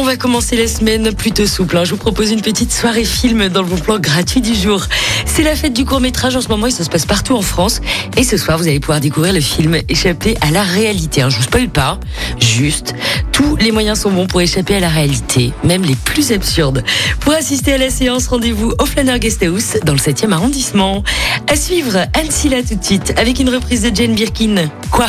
On va commencer la semaine plutôt souple. hein. Je vous propose une petite soirée film dans le bon plan gratuit du jour. C'est la fête du court métrage en ce moment et ça se passe partout en France. Et ce soir, vous allez pouvoir découvrir le film Échapper à la réalité. hein. Je vous spoil pas, juste. Tous les moyens sont bons pour échapper à la réalité, même les plus absurdes. Pour assister à la séance, rendez-vous au Flanner Guesthouse dans le 7e arrondissement. À suivre, Anne Silla tout de suite avec une reprise de Jane Birkin. Quoi?